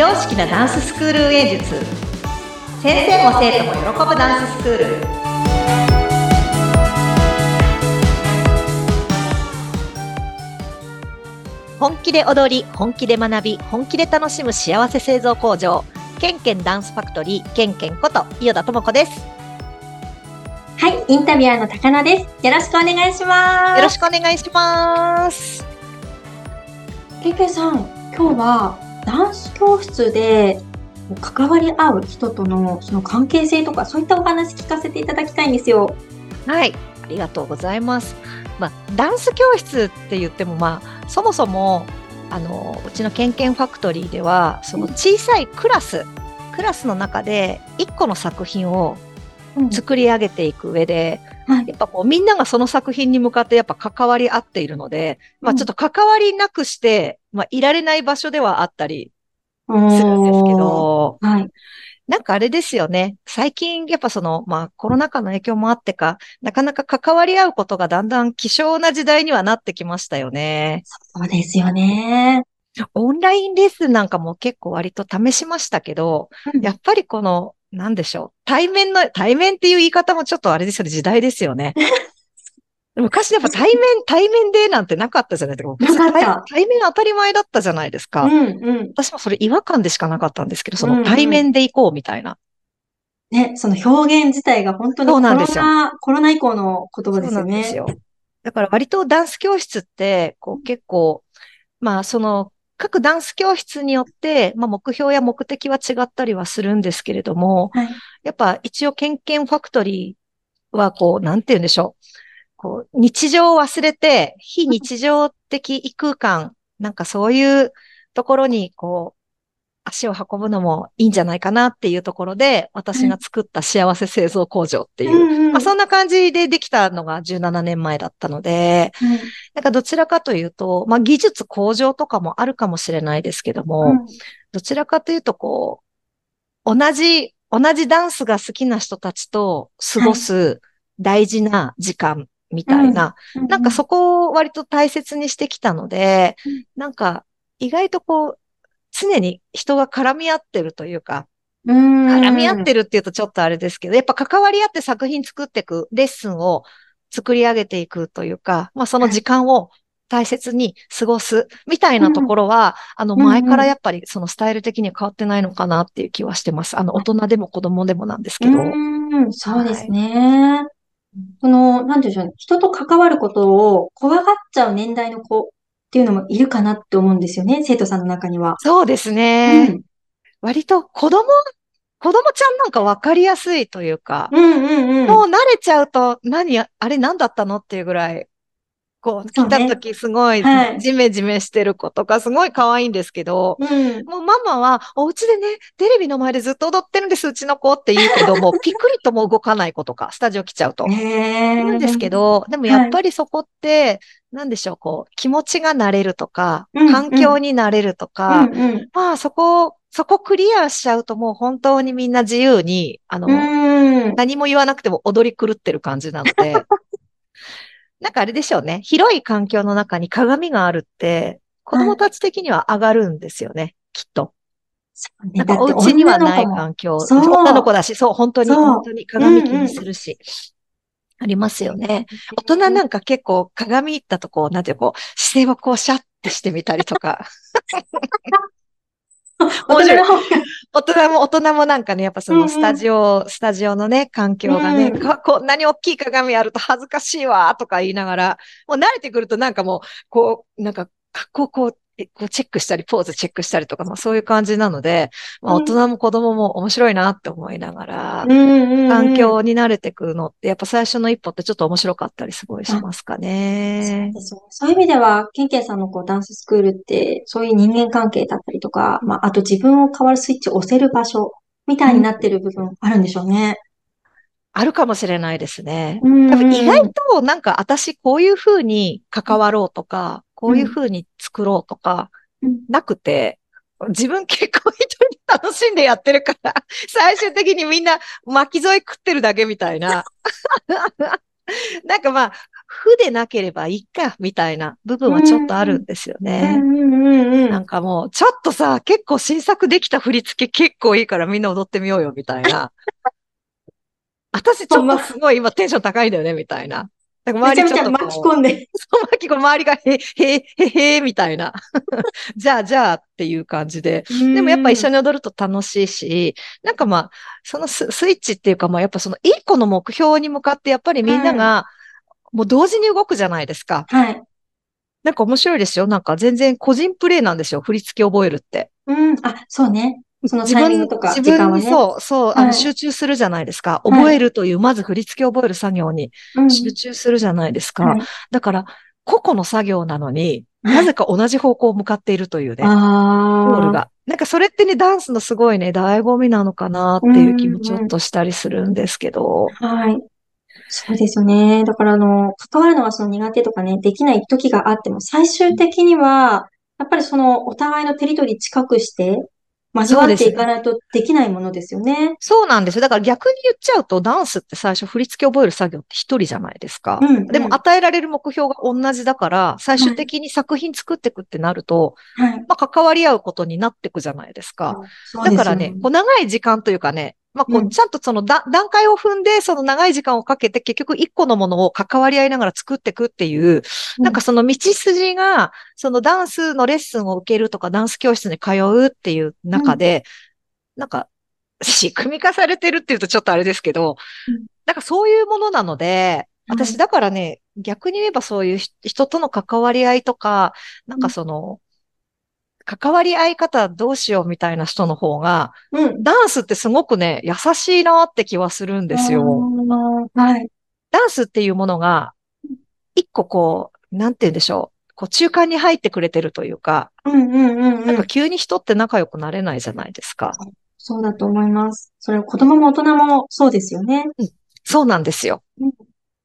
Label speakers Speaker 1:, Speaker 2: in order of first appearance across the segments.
Speaker 1: 常識なダンススクール運営術。先生も生徒も喜ぶダンススクール。本気で踊り本気で学び本気で楽しむ幸せ製造工場。ケンケンダンスファクトリーケンケンこと伊予田智子です。
Speaker 2: はい、インタビュアーの高菜です。よろしくお願いします。
Speaker 1: よろしくお願いします。
Speaker 2: ケケさん、今日はダンス教室で関わり合う人とのその関係性とかそういったお話聞かせていただきたいんですよ。
Speaker 1: はい。ありがとうございます。まあダンス教室って言ってもまあそもそもあのうちのケンケンファクトリーではその小さいクラスクラスの中で1個の作品を作り上げていく上で、
Speaker 2: はい。
Speaker 1: やっぱこうみんながその作品に向かってやっぱ関わり合っているので、まあちょっと関わりなくして、まあいられない場所ではあったり
Speaker 2: す
Speaker 1: するんですけど、
Speaker 2: はい。
Speaker 1: なんかあれですよね。最近やっぱその、まあコロナ禍の影響もあってか、なかなか関わり合うことがだんだん希少な時代にはなってきましたよね。
Speaker 2: そうですよね。
Speaker 1: オンラインレッスンなんかも結構割と試しましたけど、
Speaker 2: うん
Speaker 1: やっぱりこの、なんでしょう。対面の、対面っていう言い方もちょっとあれですよね。時代ですよね。昔やっぱ対面、対面でなんてなかったじゃないですか。
Speaker 2: なか
Speaker 1: 対対面当たり前だったじゃないですか。
Speaker 2: うんうん。
Speaker 1: 私もそれ違和感でしかなかったんですけど、そ
Speaker 2: うんうん
Speaker 1: の対面で行こうみたいな。
Speaker 2: ね、その表現自体が本当に
Speaker 1: そ
Speaker 2: コロ
Speaker 1: うなんですよ
Speaker 2: ナ、コロナ以降の言葉です
Speaker 1: そう
Speaker 2: よね。
Speaker 1: なんですよ。だから割とダンス教室って、こう結構、まあその、各ダンス教室によって、まあ目標や目的は違ったりはするんですけれども、
Speaker 2: はい。
Speaker 1: やっぱ一応、ケンケンファクトリーは、こう、なんて言うんでしょう。こう、日常を忘れて、非日常的異空間、なんかそういうところに、こう、足を運ぶのもいいんじゃないかなっていうところで、私が作った幸せ製造工場っていう、
Speaker 2: うんうん
Speaker 1: まあそんな感じでできたのが17年前だったので、
Speaker 2: はい
Speaker 1: なんかどちらかというと、まあ技術向上とかもあるかもしれないですけども、
Speaker 2: うん。
Speaker 1: どちらかというと、こう、同じ、同じダンスが好きな人たちと過ごす大事な時間みたいな、なんかそこを割と大切にしてきたので、
Speaker 2: うん。
Speaker 1: なんか意外とこう、常に人が絡み合ってるというか、
Speaker 2: うん、
Speaker 1: 絡み合ってるっていうとちょっとあれですけど、やっぱ関わり合って作品作っていく、レッスンを作り上げていくというか、まあその時間を大切に過ごすみたいなところは、あの前からやっぱりそのスタイル的には変わってないのかなっていう気はしてます。あの大人でも子供でもなんですけど。
Speaker 2: うん、そうですね。その、なんていうんでしょうね。人と関わることを怖がっちゃう年代の子っていうのもいるかなって思うんですよね。生徒さんの中には。
Speaker 1: そうです
Speaker 2: う
Speaker 1: ね。
Speaker 2: ん。
Speaker 1: 割と子供、子供ちゃんなんかわかりやすいというか、
Speaker 2: うんうんうん。
Speaker 1: もう慣れちゃうと、何や、あれ何だったのっていうぐらい、こう、来た時すごい
Speaker 2: はい
Speaker 1: ジメジメしてる子とか、すごい可愛いんですけど、
Speaker 2: うん。
Speaker 1: もうママは、お家でね、テレビの前でずっと踊ってるんです、うちの子って言うけど も、ピクリとも動かない子とか、スタジオ来ちゃうと。
Speaker 2: へえ。
Speaker 1: 言うんですけど、でもやっぱりそこって、なんでしょう、こう、気持ちが慣れるとか、環境に慣れると
Speaker 2: う
Speaker 1: か、
Speaker 2: んうん。
Speaker 1: まあそこ、そこクリアしちゃうともう本当にみんな自由に、あの、
Speaker 2: うん。
Speaker 1: 何も言わなくても踊り狂ってる感じなので、なんかあれでしょうね。広い環境の中に鏡があるって、子供たち的には上がるんですよね、きっと。
Speaker 2: そうね
Speaker 1: なんかお家にはない環境。女の子だし、そう、本当に、本当に鏡気にするし。ありますよね。大人なんか結構鏡だとこう、なんていうのこう、姿勢をこうシャッてしてみたりとか。
Speaker 2: 大人
Speaker 1: も、大人もなんかね、やっぱそ
Speaker 2: うんうん。
Speaker 1: のスタジオ、スタジオのね、環境がね、
Speaker 2: うん
Speaker 1: かこんなに大きい鏡あると恥ずかしいわ、とか言いながら、もう慣れてくるとなんかもう、こう、なんか、格好こう、えこうチェックしたり、ポーズチェックしたりとか、まあそういう感じなので、まあ
Speaker 2: うん
Speaker 1: 大人も子供も面白いなって思いながら、環境に慣れてくるのって、やっぱ最初の一歩ってちょっと面白かったりすごいしますかね。
Speaker 2: ですよねそういう意味では、ケンケンさんのこうダンススクールって、そういう人間関係だったりとか、まあ、あと自分を変わるスイッチを押せる場所みたいになってる部分あるんでしょうね。
Speaker 1: あるかもしれないですね。
Speaker 2: うん
Speaker 1: 多分意外となんか私こういう風に関わろうとか、こういう風に作ろうとか
Speaker 2: うん
Speaker 1: なくて、自分結構一人で楽しんでやってるから、最終的にみんな巻き添え食ってるだけみたいな。なんかまあ、負でなければいいか、みたいな部分はちょっとあるんですよ
Speaker 2: う
Speaker 1: ね。なんかもう、ちょっとさ、結構新作できた振り付け結構いいからみんな踊ってみようよ、みたいな。私ちょっとすごい今テンション高いんだよね、みたいな。なんか周りちょっと
Speaker 2: 巻き込んで。
Speaker 1: そう、巻き込む周りが、へ、へ、へ、へ、みたいな。じゃあ、じゃあっていう感じで。でもやっぱ一緒
Speaker 2: に。
Speaker 1: に踊ると楽しいし、なんかまあ、そのススイッチっていうかまあ、やっぱその一個の目標に向かってやっぱりみんなが、もう同時に動くじゃないですか。
Speaker 2: はい。
Speaker 1: なんか面白いですよ。なんか全然個人プレイなんですよ。振り付け覚えるって。
Speaker 2: うん。あ、そうね。その
Speaker 1: 自分
Speaker 2: タイミングとか
Speaker 1: 自
Speaker 2: 時間はね。
Speaker 1: そう、そう、あの、
Speaker 2: はい
Speaker 1: 集中するじゃないですか。
Speaker 2: い
Speaker 1: 覚えるという、まず振り付けを覚える作業に
Speaker 2: うん
Speaker 1: 集中するじゃないですか。
Speaker 2: はい
Speaker 1: だから、個々の作業なのに、
Speaker 2: はい
Speaker 1: なぜか同じ方向を向かっているというね。
Speaker 2: あ
Speaker 1: ゴールが。なんかそれってね、ダンスのすごいね、醍醐味なのかなっていう気もちょっとしたりするんですけど。
Speaker 2: あ。はい。そうですよね。だから、あの、関わるのがその苦手とかね、できない時があっても、最終的には、やっぱりその、お互いのテリトリー近くして、交わっていかないとできないものですよね。
Speaker 1: そうなんですよ。だから逆に言っちゃうと、ダンスって最初振り付け覚える作業って一人じゃないですか。
Speaker 2: うんうん
Speaker 1: でも与えられる目標が同じだから、最終的に作品作っていくってなると、
Speaker 2: はい。
Speaker 1: まあ関わり合うことになっていくじゃないですか。
Speaker 2: そうですよ
Speaker 1: だからね、こう長い時間というかね、まあ、こ
Speaker 2: う
Speaker 1: ちゃんとそのだ段階を踏んで、その長い時間をかけて結局一個のものを関わり合いながら作っていくっていう、
Speaker 2: うん。
Speaker 1: なんかその道筋が、そのダンスのレッスンを受けるとか、ダンス教室に通うっていう中で、なんか、仕組み化されてるっていうとちょっとあれですけど、
Speaker 2: うん。
Speaker 1: なんかそういうものなので、
Speaker 2: はい。
Speaker 1: 私だからね、逆に言えばそういうひ人との関わり合いとか、なんかその、関わり合い方どうしようみたいな人の方が、
Speaker 2: うん。
Speaker 1: ダンスってすごくね、優しいなって気はするんですよ。
Speaker 2: はい。
Speaker 1: ダンスっていうものが、一個こう、なんて言うんでしょう。こう中間に入ってくれてるというか、
Speaker 2: うんうんうんうん
Speaker 1: なんか。急に人って仲良くなれないじゃないですか。
Speaker 2: そうだと思います。それ子供も大人もそうですよね。
Speaker 1: そうなんですよ
Speaker 2: うん。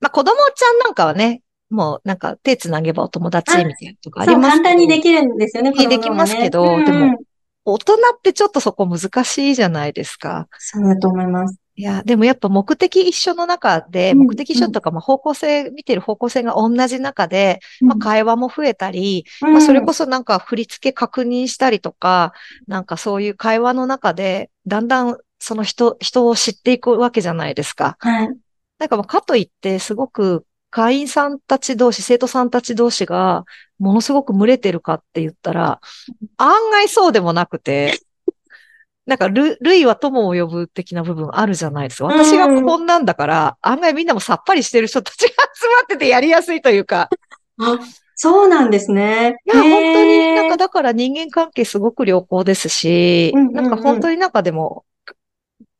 Speaker 1: まあ子供ちゃんなんかはね、もうなんか手つなげばお友達みたいなとかあ
Speaker 2: そう、
Speaker 1: りますけど。
Speaker 2: 簡単にできるんですよね、ね
Speaker 1: できますけど
Speaker 2: うんうん
Speaker 1: でも大人ってちょっとそこ難しいじゃないですか。
Speaker 2: そうだと思います。
Speaker 1: いや、でもやっぱ目的一緒の中で、
Speaker 2: うん
Speaker 1: 目的一緒とか、まあ方向性、見てる方向性が同じ中で、まあ会話も増えたり、
Speaker 2: うん
Speaker 1: まあそれこそなんか振り付け確認したりとか、なんかそういう会話の中で、だんだんその人、人を知っていくわけじゃないですか。
Speaker 2: はい。
Speaker 1: なんかまあかといって、すごく会員さんたち同士、生徒さんたち同士が、ものすごく群れてるかって言ったら、案外そうでもなくて、なんか、る、類は友を呼ぶ的な部分あるじゃないですか。私がこんなんだから、案外みんなもさっぱりしてる人たちが集まっててやりやすいというか、
Speaker 2: あ、そうなんですね。
Speaker 1: いや、本当になんかだから人間関係すごく良好ですし、
Speaker 2: うんうんうん
Speaker 1: なんか本当になんかでも、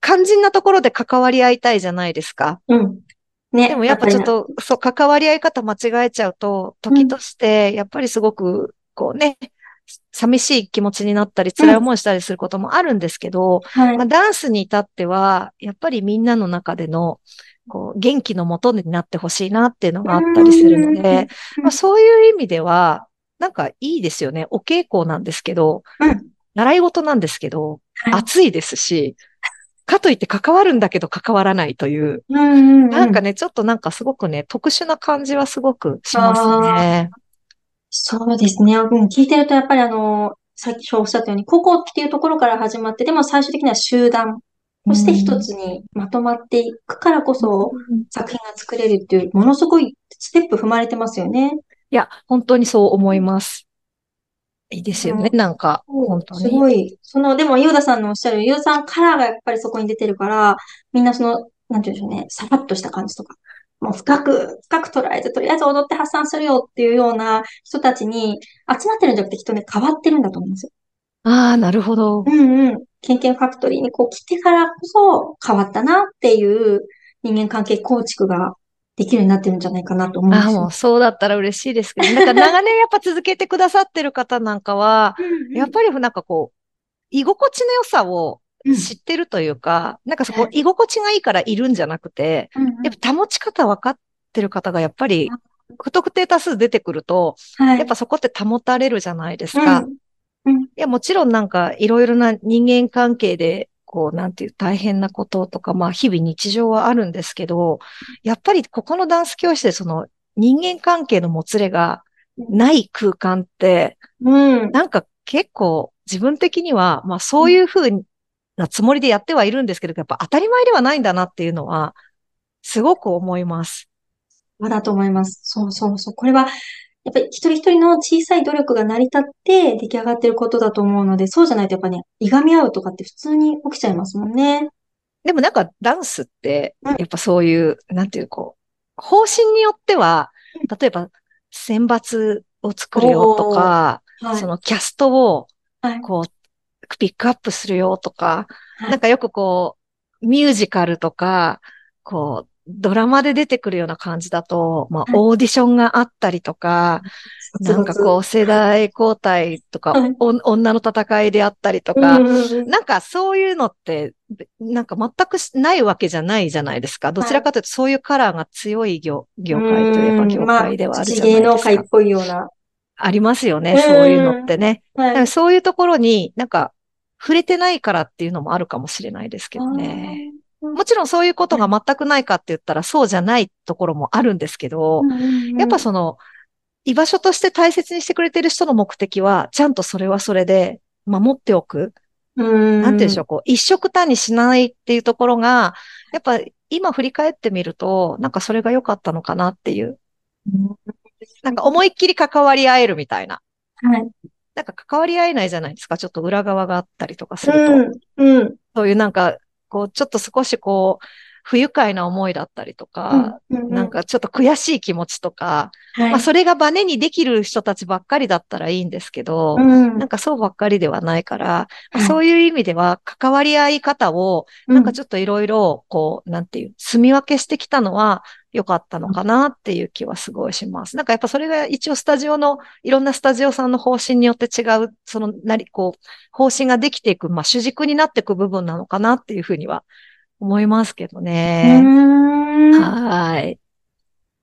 Speaker 1: 肝心なところで関わり合いたいじゃないですか。
Speaker 2: うん。ね。
Speaker 1: でもやっぱちょっと、そう、関わり合い方間違えちゃうと、時として、やっぱりすごく、こうね、寂しい気持ちになったり、辛い思いしたりすることもあるんですけど、
Speaker 2: はい。
Speaker 1: まあ、ダンスに至っては、やっぱりみんなの中での、こう、元気のもとになってほしいなっていうのがあったりするので、
Speaker 2: うん。
Speaker 1: まあ、そういう意味では、なんかいいですよね。お稽古なんですけど、
Speaker 2: うん。
Speaker 1: 習い事なんですけど、
Speaker 2: はい。
Speaker 1: 暑いですし、かといって関わるんだけど関わらないという、
Speaker 2: うんうんうん。
Speaker 1: なんかね、ちょっとなんかすごくね、特殊な感じはすごくしますね。
Speaker 2: そうですね。うん、聞いてると、やっぱりあの、さっきおっしゃったように、個々っていうところから始まって、でも最終的には集団、そして一つにまとまっていくからこそ、作品が作れるっていう、ものすごいステップ踏まれてますよね。
Speaker 1: いや、本当にそう思います。いいですよね、
Speaker 2: う
Speaker 1: なんか、本当
Speaker 2: す
Speaker 1: に。
Speaker 2: ごい。その、でも、ゆうださんのおっしゃる、ゆうさんカラーがやっぱりそこに出てるから、みんなその、なんていうんでしょうね、さらっとした感じとか、もう深く、深く捉えて、とりあえず踊って発散するよっていうような人たちに集まってるんじゃなくて、きっとね、変わってるんだと思うんですよ。
Speaker 1: ああ、なるほど。
Speaker 2: うんうん。ケンケンファクトリーにこう来てからこそ変わったなっていう人間関係構築ができるようになってるんじゃないかなと思うんで
Speaker 1: ああ、
Speaker 2: すよ。
Speaker 1: もうそうだったら嬉しいですけど、なんか長年やっぱ続けてくださってる方なんかは、
Speaker 2: うんうん。
Speaker 1: やっぱりなんかこう、居心地の良さを
Speaker 2: うん。
Speaker 1: 知ってるというか、なんかそこ
Speaker 2: は、い。
Speaker 1: 居心地がいいからいるんじゃなくて、
Speaker 2: うんうん。
Speaker 1: やっぱ保ち方分かってる方がやっぱり、不特定多数出てくると、
Speaker 2: はい。
Speaker 1: やっぱそこって保たれるじゃないですか。
Speaker 2: うん。うん。
Speaker 1: いや、もちろんなんかいろいろな人間関係で、こう、なんていう大変なこととか、まあ日々日常はあるんですけど、やっぱりここのダンス教室でその人間関係のもつれがない空間って、
Speaker 2: うん。
Speaker 1: なんか結構自分的には、まあそういう風なつもりでやってはいるんですけど、やっぱ当たり前ではないんだなっていうのは、すごく思います。
Speaker 2: だと思います。そうそうそう。これは、やっぱり一人一人の小さい努力が成り立って出来上がってることだと思うので、そうじゃないとやっぱね、いがみ合うとかって普通に起きちゃいますもんね。
Speaker 1: でもなんかダンスって
Speaker 2: うん、
Speaker 1: やっぱそういう、なんていう、こう、方針によっては、例えば選抜を作るよとか、
Speaker 2: はい。
Speaker 1: そのキャストを
Speaker 2: はい。
Speaker 1: こう、ピックアップするよとか、
Speaker 2: はい
Speaker 1: なんかよくこう、ミュージカルとか、こう、ドラマで出てくるような感じだと、まあ、
Speaker 2: はい
Speaker 1: オーディションがあったりとか、なんかこう、世代交代とか、
Speaker 2: はい
Speaker 1: お女の戦いであったりと
Speaker 2: う
Speaker 1: か、なんかそういうのって、なんか全くしないわけじゃないじゃないですか。どちらかというとそういうカラーが強い業業界といえば業界ではあるじゃない
Speaker 2: まあ、芸能
Speaker 1: ですか。
Speaker 2: 界っぽいような。
Speaker 1: ありますよね、
Speaker 2: うん。
Speaker 1: そういうのってね。
Speaker 2: はい。
Speaker 1: そういうところになんか触れてないからっていうのもあるかもしれないですけどね。もちろんそういうことが全くないかって言ったらそうじゃないところもあるんですけど、やっぱその居場所として大切にしてくれてる人の目的はちゃんとそれはそれで守っておく。
Speaker 2: うん、
Speaker 1: なんて言うんでしょう、こう、一色単にしないっていうところが、やっぱ今振り返ってみると、なんかそれが良かったのかなっていう。なんか思いっきり関わり合えるみたいな。
Speaker 2: はい。
Speaker 1: なんか関わり合えないじゃないですか。ちょっと裏側があったりとかすると。
Speaker 2: うん、うん。
Speaker 1: そういうなんか、こう、ちょっと少しこう、不愉快な思いだったりとか、
Speaker 2: うん
Speaker 1: なん、かちょっと悔しい気持ちとか、
Speaker 2: はい。
Speaker 1: まあそれがバネにできる人たちばっかりだったらいいんですけど、
Speaker 2: うん。
Speaker 1: なんかそうばっかりではないから、まあ
Speaker 2: はい。
Speaker 1: そういう意味では関わり合い方を、なんかちょっといろいろ、こう、なんていう、住み分けしてきたのは良かったのかなっていう気はすごいします。なんかやっぱそれが一応スタジオの、いろんなスタジオさんの方針によって違う、その、なり、こう、方針ができていく、まあ主軸になっていく部分なのかなっていうふうには思いますけど
Speaker 2: う
Speaker 1: ね。
Speaker 2: ーん
Speaker 1: はーい。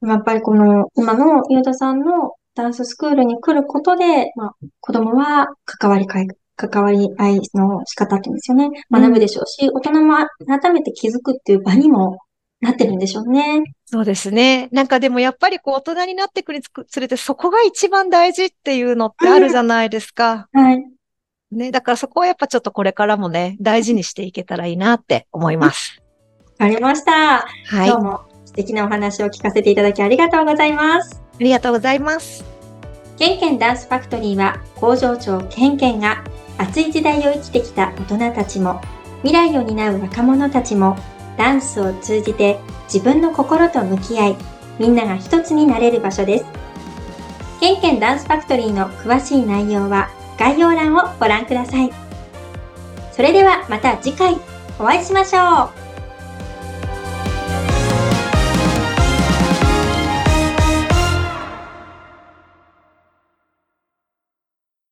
Speaker 2: やっぱりこの、今のゆうたさんのダンススクールに来ることで、まあ、子供は関わりかい、関わり合いの仕方っていうんですよね。学ぶでしょうし、大人も改めて気づくっていう場にもなってるんでしょうね。
Speaker 1: そうですね。なんかでもやっぱりこう大人になってくにつれてそこが一番大事っていうのってあるじゃないですか。
Speaker 2: はい。
Speaker 1: ね。だからそこはやっぱちょっとこれからもね、大事にしていけたらいいなって思います。
Speaker 2: わかりました。
Speaker 1: はい。あ
Speaker 2: 今日も素敵なお話を聞かせていただきありがとうございます。
Speaker 1: りがとうございます。
Speaker 2: ケンケンダンスファクトリーは工場長ケンケンが熱い時代を生きてきた大人たちも未来を担う若者たちもダンスを通じて自分の心と向き合いみんなが一つになれる場所です。ケンケンダンスファクトリーの詳しい内容は概要欄をご覧ください。それではまた次回お会いしましょう。